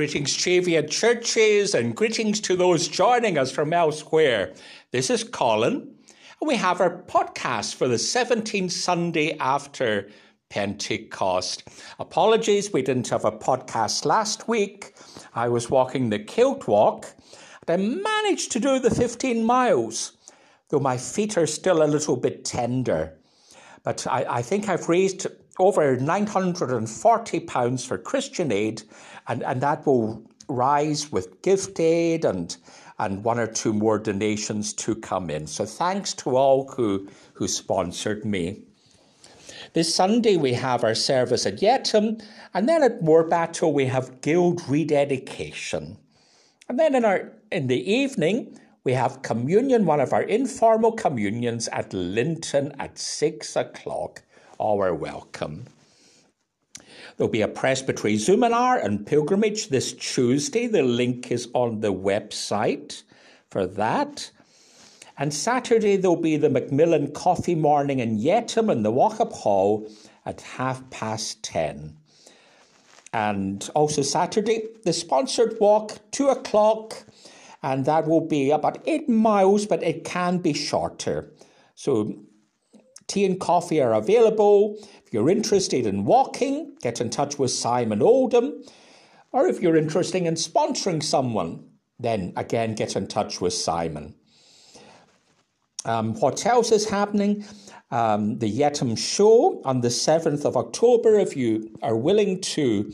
Greetings, Cheviot churches, and greetings to those joining us from elsewhere. This is Colin, and we have our podcast for the 17th Sunday after Pentecost. Apologies, we didn't have a podcast last week. I was walking the kilt walk, and I managed to do the 15 miles, though my feet are still a little bit tender. But I, I think I've raised over £940 for Christian Aid, and, and that will rise with gift aid and and one or two more donations to come in. So thanks to all who, who sponsored me. This Sunday we have our service at Yetholm, and then at Morebattle we have Guild rededication. And then in our in the evening we have communion, one of our informal communions at Linton at six o'clock. Are welcome. There'll be a presbytery Zoominar and pilgrimage this Tuesday. The link is on the website for that. And Saturday there'll be the Macmillan Coffee Morning in Yetholm in the Wauchope Hall at half past ten. And also Saturday, the sponsored walk, two o'clock, and that will be about eight miles, but it can be shorter. So tea and coffee are available. If you're interested in walking, get in touch with Simon Oldham. Or if you're interested in sponsoring someone, then again get in touch with Simon. Um, what else is happening? Um, the Yetholm show on the 7th of October. If you are willing to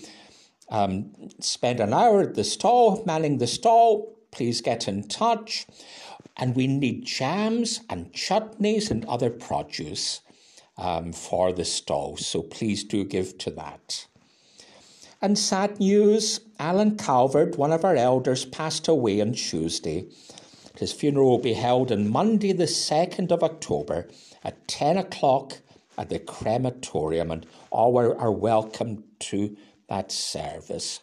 um, spend an hour at the stall, manning the stall, please get in touch. And we need jams and chutneys and other produce um, for the stall. So please do give to that. And sad news Alan Calvert, one of our elders, passed away on Tuesday. His funeral will be held on Monday, the 2nd of October at 10 o'clock at the crematorium, and all are, are welcome to that service.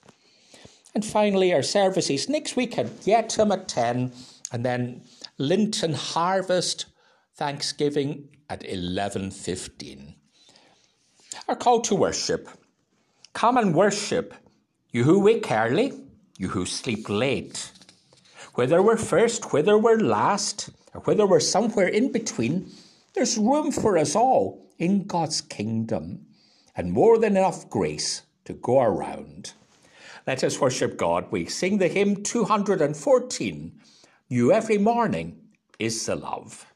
And finally, our services next week at Yetholm at 10, and then Linton Harvest Thanksgiving at 11.15. Our call to worship. Come and worship, you who wake early, you who sleep late. Whether we're first, whether we're last, or whether we're somewhere in between, there's room for us all in God's kingdom and more than enough grace to go around. Let us worship God. We sing the hymn 214 New every morning is the love.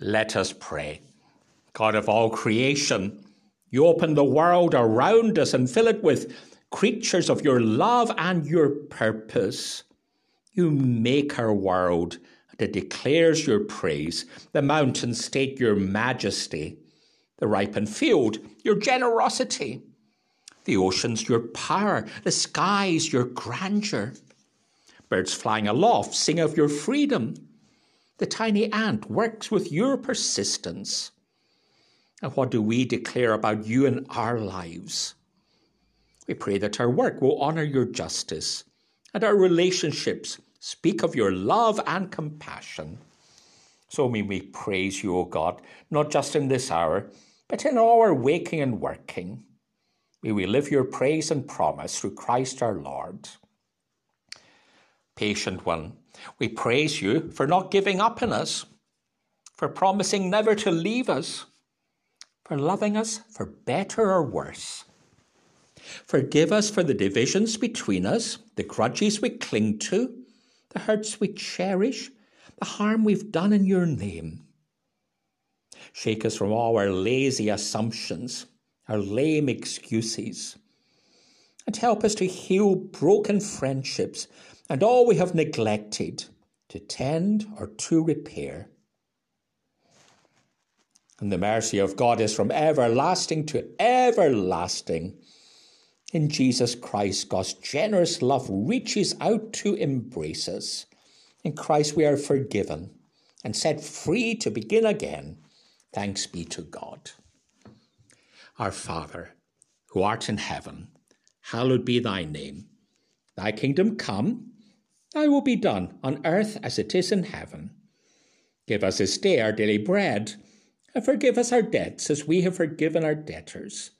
Let us pray. God of all creation, you open the world around us and fill it with creatures of your love and your purpose. You make our world and it declares your praise. The mountains state your majesty, the ripened field, your generosity, the oceans, your power, the skies, your grandeur. Birds flying aloft sing of your freedom. The tiny ant works with your persistence. And what do we declare about you in our lives? We pray that our work will honour your justice and our relationships speak of your love and compassion. So may we praise you, O God, not just in this hour, but in all our waking and working. May we live your praise and promise through Christ our Lord. Patient one, we praise you for not giving up on us, for promising never to leave us, for loving us for better or worse. Forgive us for the divisions between us, the grudges we cling to, the hurts we cherish, the harm we've done in your name. Shake us from all our lazy assumptions, our lame excuses. and help us to heal broken friendships and all we have neglected to tend or to repair. And the mercy of God is from everlasting to everlasting. In Jesus Christ, God's generous love reaches out to embrace us. In Christ, we are forgiven and set free to begin again. Thanks be to God. Our Father, who art in heaven, hallowed be thy name. Thy kingdom come, thy will be done on earth as it is in heaven. Give us this day our daily bread, and forgive us our debts as we have forgiven our debtors.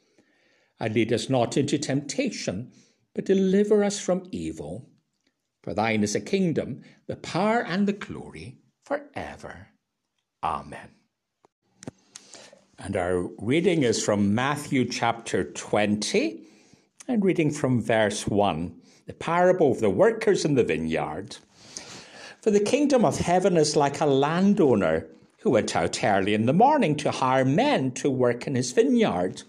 And lead us not into temptation, but deliver us from evil. For thine is the kingdom, the power, and the glory forever. Amen. And our reading is from Matthew chapter 20, and reading from verse 1, the parable of the workers in the vineyard. For the kingdom of heaven is like a landowner who went out early in the morning to hire men to work in his vineyard.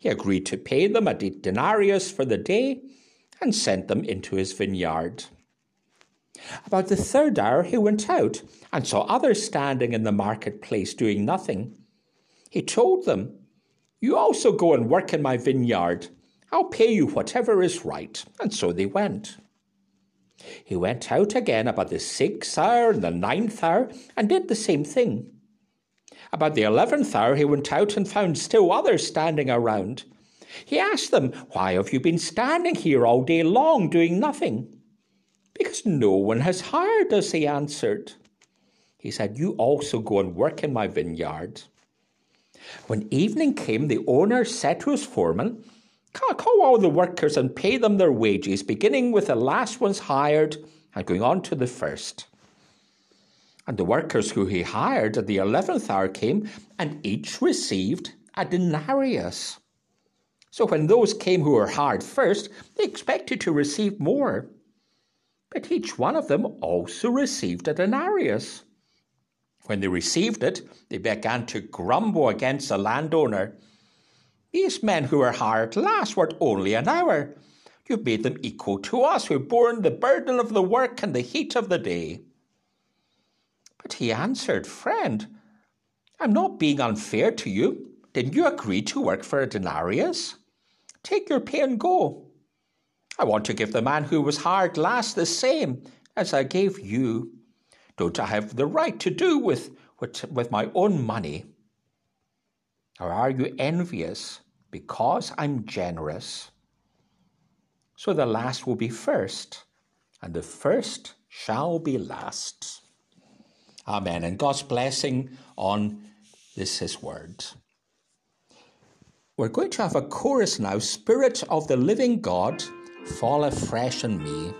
He agreed to pay them a denarius for the day and sent them into his vineyard. About the third hour, he went out and saw others standing in the marketplace doing nothing. He told them, You also go and work in my vineyard. I'll pay you whatever is right. And so they went. He went out again about the sixth hour and the ninth hour and did the same thing. About the eleventh hour, he went out and found still others standing around. He asked them, Why have you been standing here all day long doing nothing? Because no one has hired us, he answered. He said, You also go and work in my vineyard. When evening came, the owner said to his foreman, Call all the workers and pay them their wages, beginning with the last ones hired and going on to the first. And the workers who he hired at the eleventh hour came, and each received a denarius. So when those came who were hired first, they expected to receive more. But each one of them also received a denarius. When they received it, they began to grumble against the landowner. These men who were hired last worked only an hour. You've made them equal to us who borne the burden of the work and the heat of the day. But he answered, Friend, I'm not being unfair to you. Didn't you agree to work for a denarius? Take your pay and go. I want to give the man who was hired last the same as I gave you. Don't I have the right to do with, with, with my own money? Or are you envious because I'm generous? So the last will be first, and the first shall be last. Amen. And God's blessing on this His word. We're going to have a chorus now Spirit of the Living God fall afresh on me.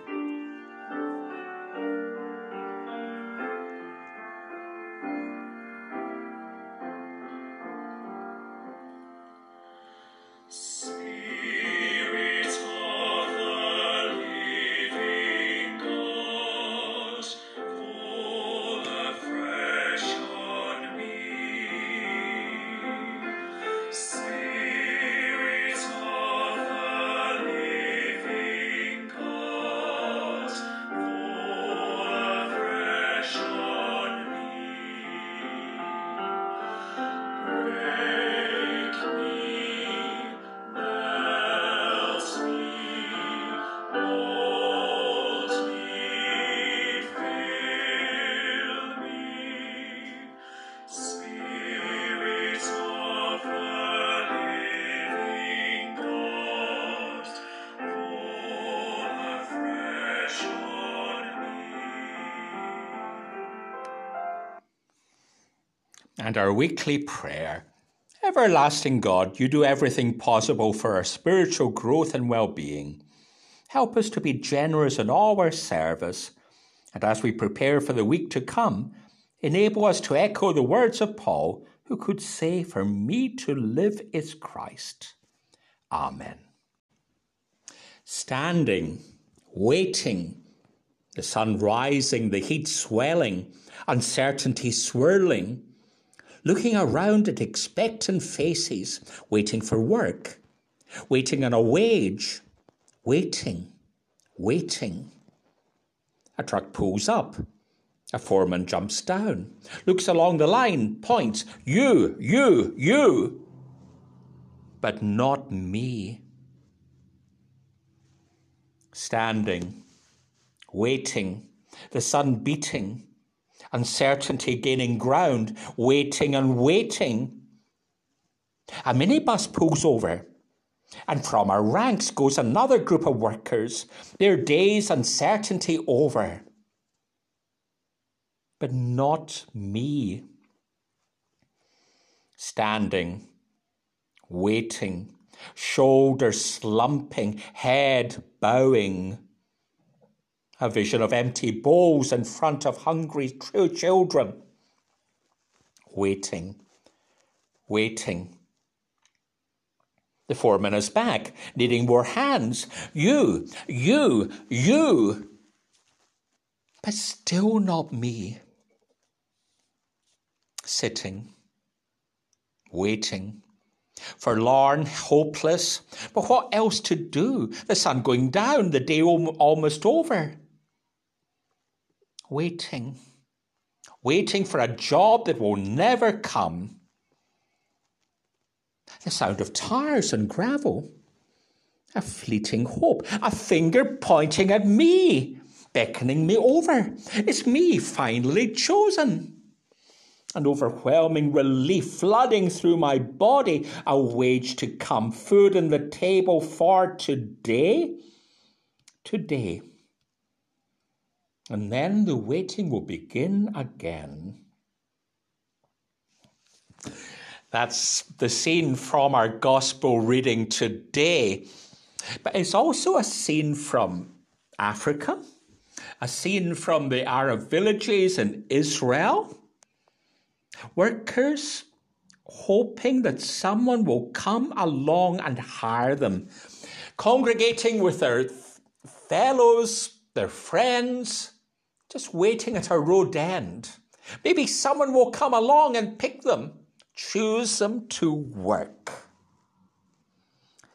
And our weekly prayer. Everlasting God, you do everything possible for our spiritual growth and well being. Help us to be generous in all our service, and as we prepare for the week to come, enable us to echo the words of Paul, who could say, For me to live is Christ. Amen. Standing, waiting, the sun rising, the heat swelling, uncertainty swirling, looking around at expectant faces, waiting for work, waiting on a wage, waiting, waiting. A truck pulls up. A foreman jumps down, looks along the line, points, You, you, you. But not me. Standing, waiting, the sun beating, uncertainty gaining ground, waiting and waiting. A minibus pulls over, and from our ranks goes another group of workers, their day's uncertainty over but not me. Standing, waiting, shoulders slumping, head bowing. A vision of empty bowls in front of hungry true children. Waiting, waiting. The foreman is back, needing more hands. You, you, you. But still not me sitting, waiting, forlorn, hopeless. But what else to do? The sun going down, the day almost over. Waiting, waiting for a job that will never come. The sound of tires and gravel. A fleeting hope, a finger pointing at me, beckoning me over. It's me finally chosen an overwhelming relief flooding through my body, a wage to come, food on the table for today. Today. And then the waiting will begin again. That's the scene from our gospel reading today. But it's also a scene from Africa, a scene from the Arab villages in Israel Workers hoping that someone will come along and hire them, congregating with their fellows, their friends, just waiting at a road end. Maybe someone will come along and pick them, choose them to work,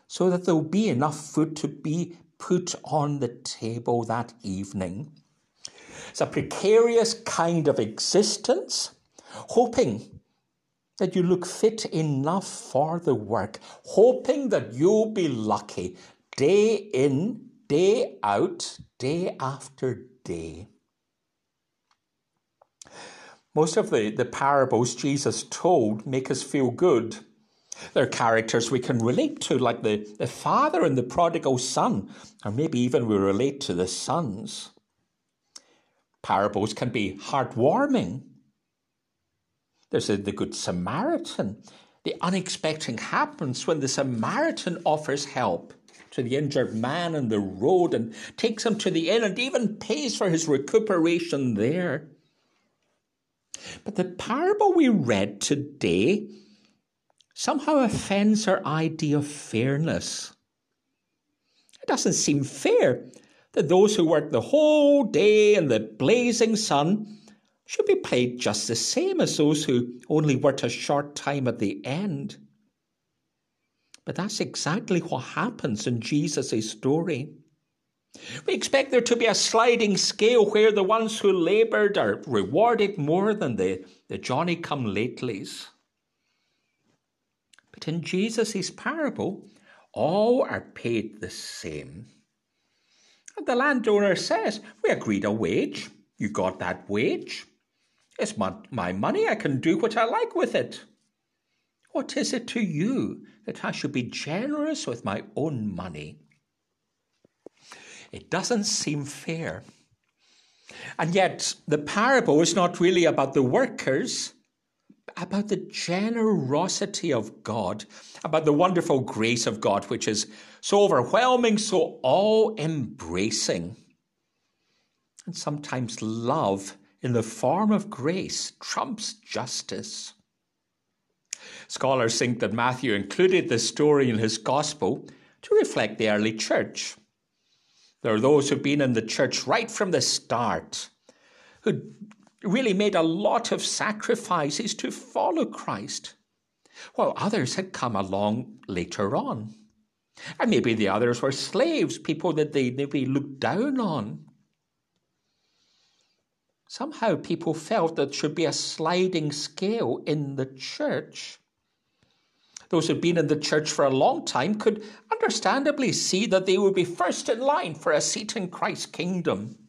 so that there'll be enough food to be put on the table that evening. It's a precarious kind of existence hoping that you look fit enough for the work, hoping that you'll be lucky day in, day out, day after day. Most of the, the parables Jesus told make us feel good. They're characters we can relate to, like the, the father and the prodigal son, or maybe even we relate to the sons. Parables can be heartwarming there's a, the Good Samaritan. The unexpected happens when the Samaritan offers help to the injured man on the road and takes him to the inn and even pays for his recuperation there. But the parable we read today somehow offends our idea of fairness. It doesn't seem fair that those who work the whole day in the blazing sun should be paid just the same as those who only worked a short time at the end. But that's exactly what happens in Jesus' story. We expect there to be a sliding scale where the ones who laboured are rewarded more than the, the Johnny come latelys. But in Jesus' parable, all are paid the same. And the landowner says, We agreed a wage. You got that wage. It's my, my money. I can do what I like with it. What is it to you that I should be generous with my own money? It doesn't seem fair. And yet, the parable is not really about the workers, about the generosity of God, about the wonderful grace of God, which is so overwhelming, so all embracing. And sometimes love in the form of grace trumps justice. Scholars think that Matthew included this story in his gospel to reflect the early church. There are those who've been in the church right from the start, who really made a lot of sacrifices to follow Christ, while others had come along later on. And maybe the others were slaves, people that they maybe looked down on. Somehow people felt that there should be a sliding scale in the church. Those who'd been in the church for a long time could understandably see that they would be first in line for a seat in Christ's kingdom.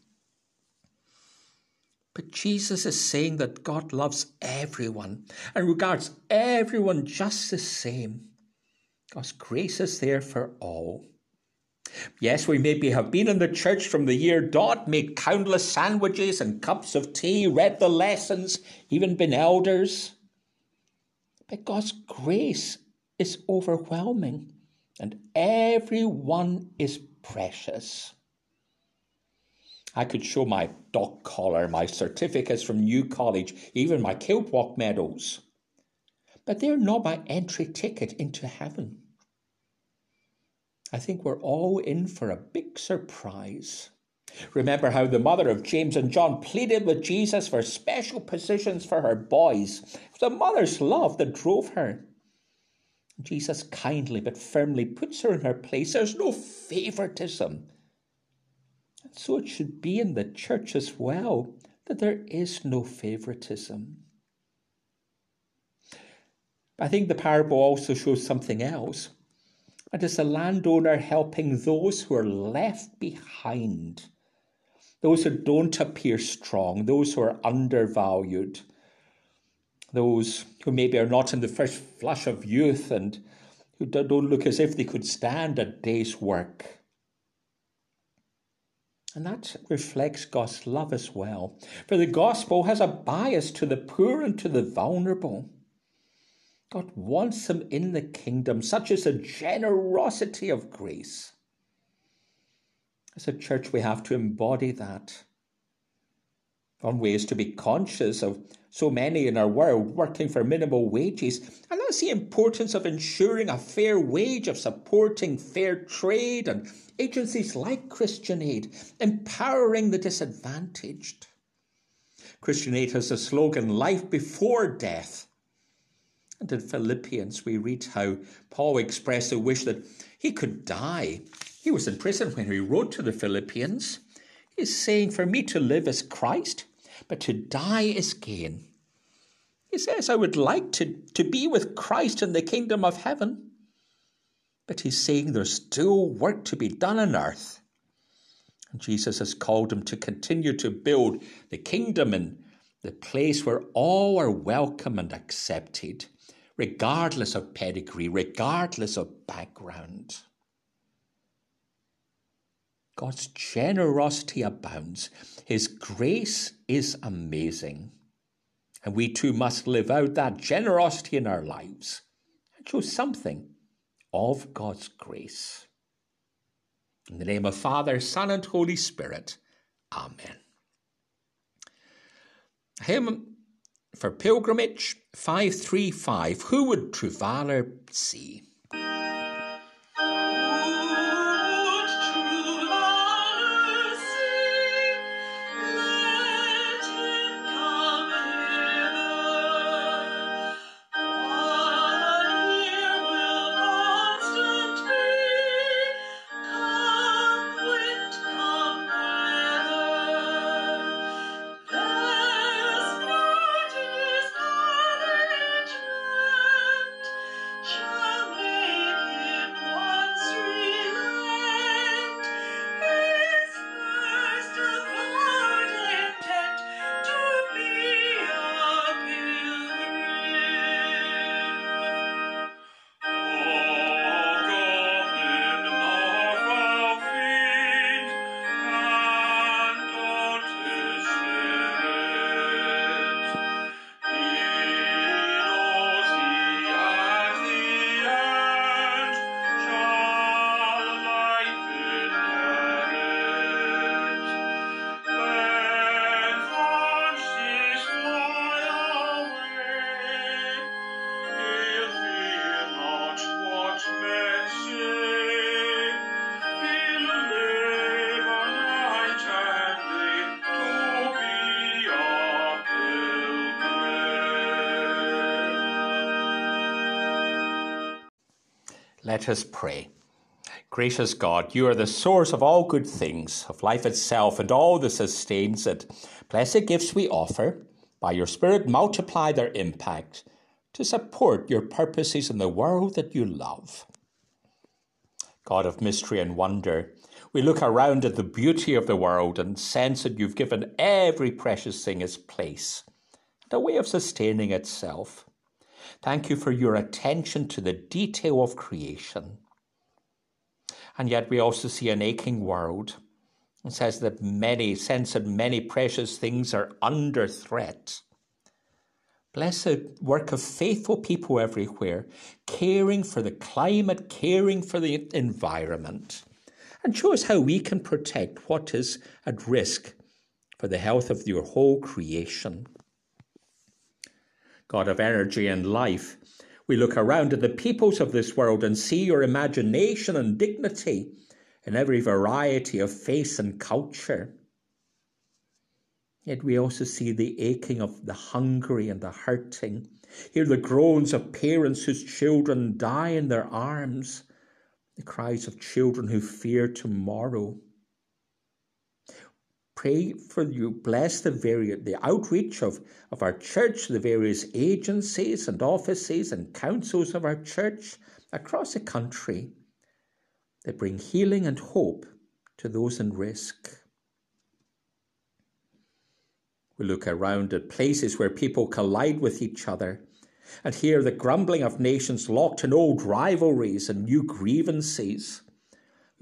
But Jesus is saying that God loves everyone and regards everyone just the same. God's grace is there for all. Yes, we maybe have been in the church from the year dot, made countless sandwiches and cups of tea, read the lessons, even been elders. But God's grace is overwhelming, and everyone is precious. I could show my dog collar, my certificates from New College, even my Kiltwalk medals. But they're not my entry ticket into heaven. I think we're all in for a big surprise. Remember how the mother of James and John pleaded with Jesus for special positions for her boys. It was a mother's love that drove her. Jesus kindly but firmly puts her in her place. There's no favoritism. And so it should be in the church as well, that there is no favoritism. I think the parable also shows something else. It is a landowner helping those who are left behind, those who don't appear strong, those who are undervalued, those who maybe are not in the first flush of youth and who don't look as if they could stand a day's work. And that reflects God's love as well. For the gospel has a bias to the poor and to the vulnerable. God wants them in the kingdom. Such is a generosity of grace. As a church, we have to embody that. One way is to be conscious of so many in our world working for minimal wages, and that's the importance of ensuring a fair wage, of supporting fair trade and agencies like Christian Aid, empowering the disadvantaged. Christian Aid has a slogan, Life Before Death. And in Philippians, we read how Paul expressed a wish that he could die. He was in prison when he wrote to the Philippians. He's saying, For me to live is Christ but to die is gain. He says, I would like to, to be with Christ in the kingdom of heaven. But he's saying there's still work to be done on earth. And Jesus has called him to continue to build the kingdom in the place where all are welcome and accepted, regardless of pedigree, regardless of background. God's generosity abounds. His grace is amazing. And we too must live out that generosity in our lives and show something of God's grace. In the name of Father, Son, and Holy Spirit. Amen. Hymn for pilgrimage 535 Who would true valour see? Let us pray. Gracious God, you are the source of all good things, of life itself, and all that sustains it. Blessed gifts we offer, by your Spirit multiply their impact to support your purposes in the world that you love. God of mystery and wonder, we look around at the beauty of the world and sense that you've given every precious thing its place and a way of sustaining itself. Thank you for your attention to the detail of creation. And yet we also see an aching world. It says that many, sense that many precious things are under threat. Blessed work of faithful people everywhere, caring for the climate, caring for the environment. And show us how we can protect what is at risk for the health of your whole creation. God of energy and life, we look around at the peoples of this world and see your imagination and dignity in every variety of face and culture. Yet we also see the aching of the hungry and the hurting, hear the groans of parents whose children die in their arms, the cries of children who fear tomorrow pray for you. Bless the various the outreach of, of our church, the various agencies and offices and councils of our church across the country that bring healing and hope to those in risk. We look around at places where people collide with each other and hear the grumbling of nations locked in old rivalries and new grievances.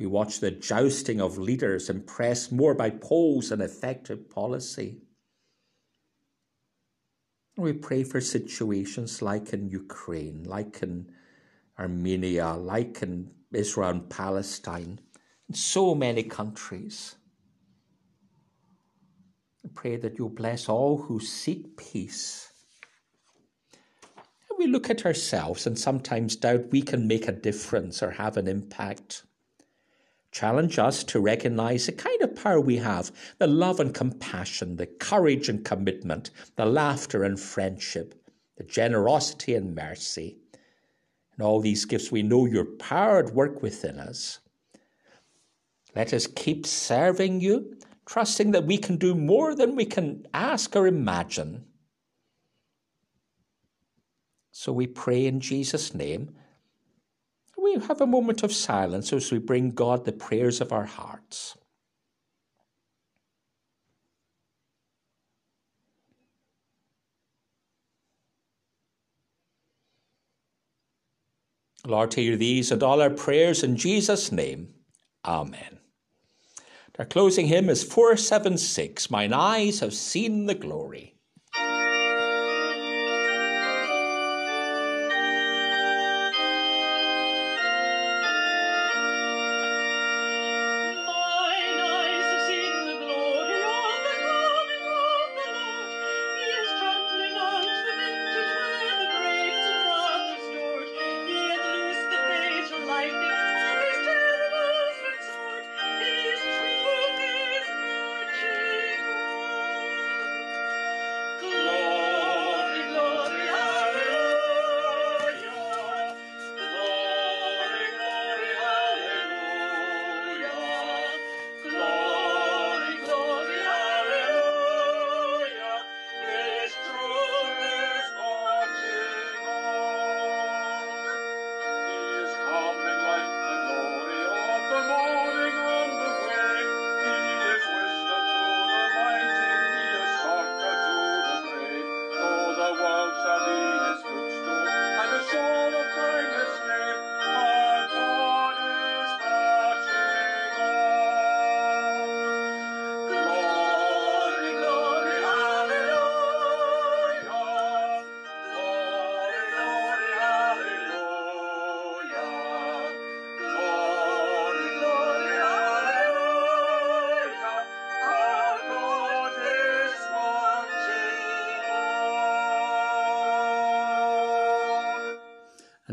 We watch the jousting of leaders impressed more by polls than effective policy. We pray for situations like in Ukraine, like in Armenia, like in Israel and Palestine, and so many countries. We pray that you bless all who seek peace. And we look at ourselves and sometimes doubt we can make a difference or have an impact challenge us to recognize the kind of power we have the love and compassion, the courage and commitment, the laughter and friendship, the generosity and mercy. And all these gifts, we know your power at work within us. Let us keep serving you, trusting that we can do more than we can ask or imagine. So we pray in Jesus' name we have a moment of silence as we bring God the prayers of our hearts. Lord, hear these and all our prayers in Jesus' name. Amen. Our closing hymn is 476 Mine eyes have seen the glory.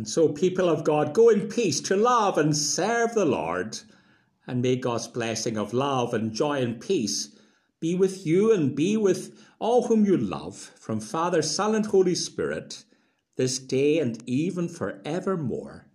So, people of God, go in peace to love and serve the Lord. And may God's blessing of love and joy and peace be with you and be with all whom you love, from Father, Son, and Holy Spirit, this day and even forevermore.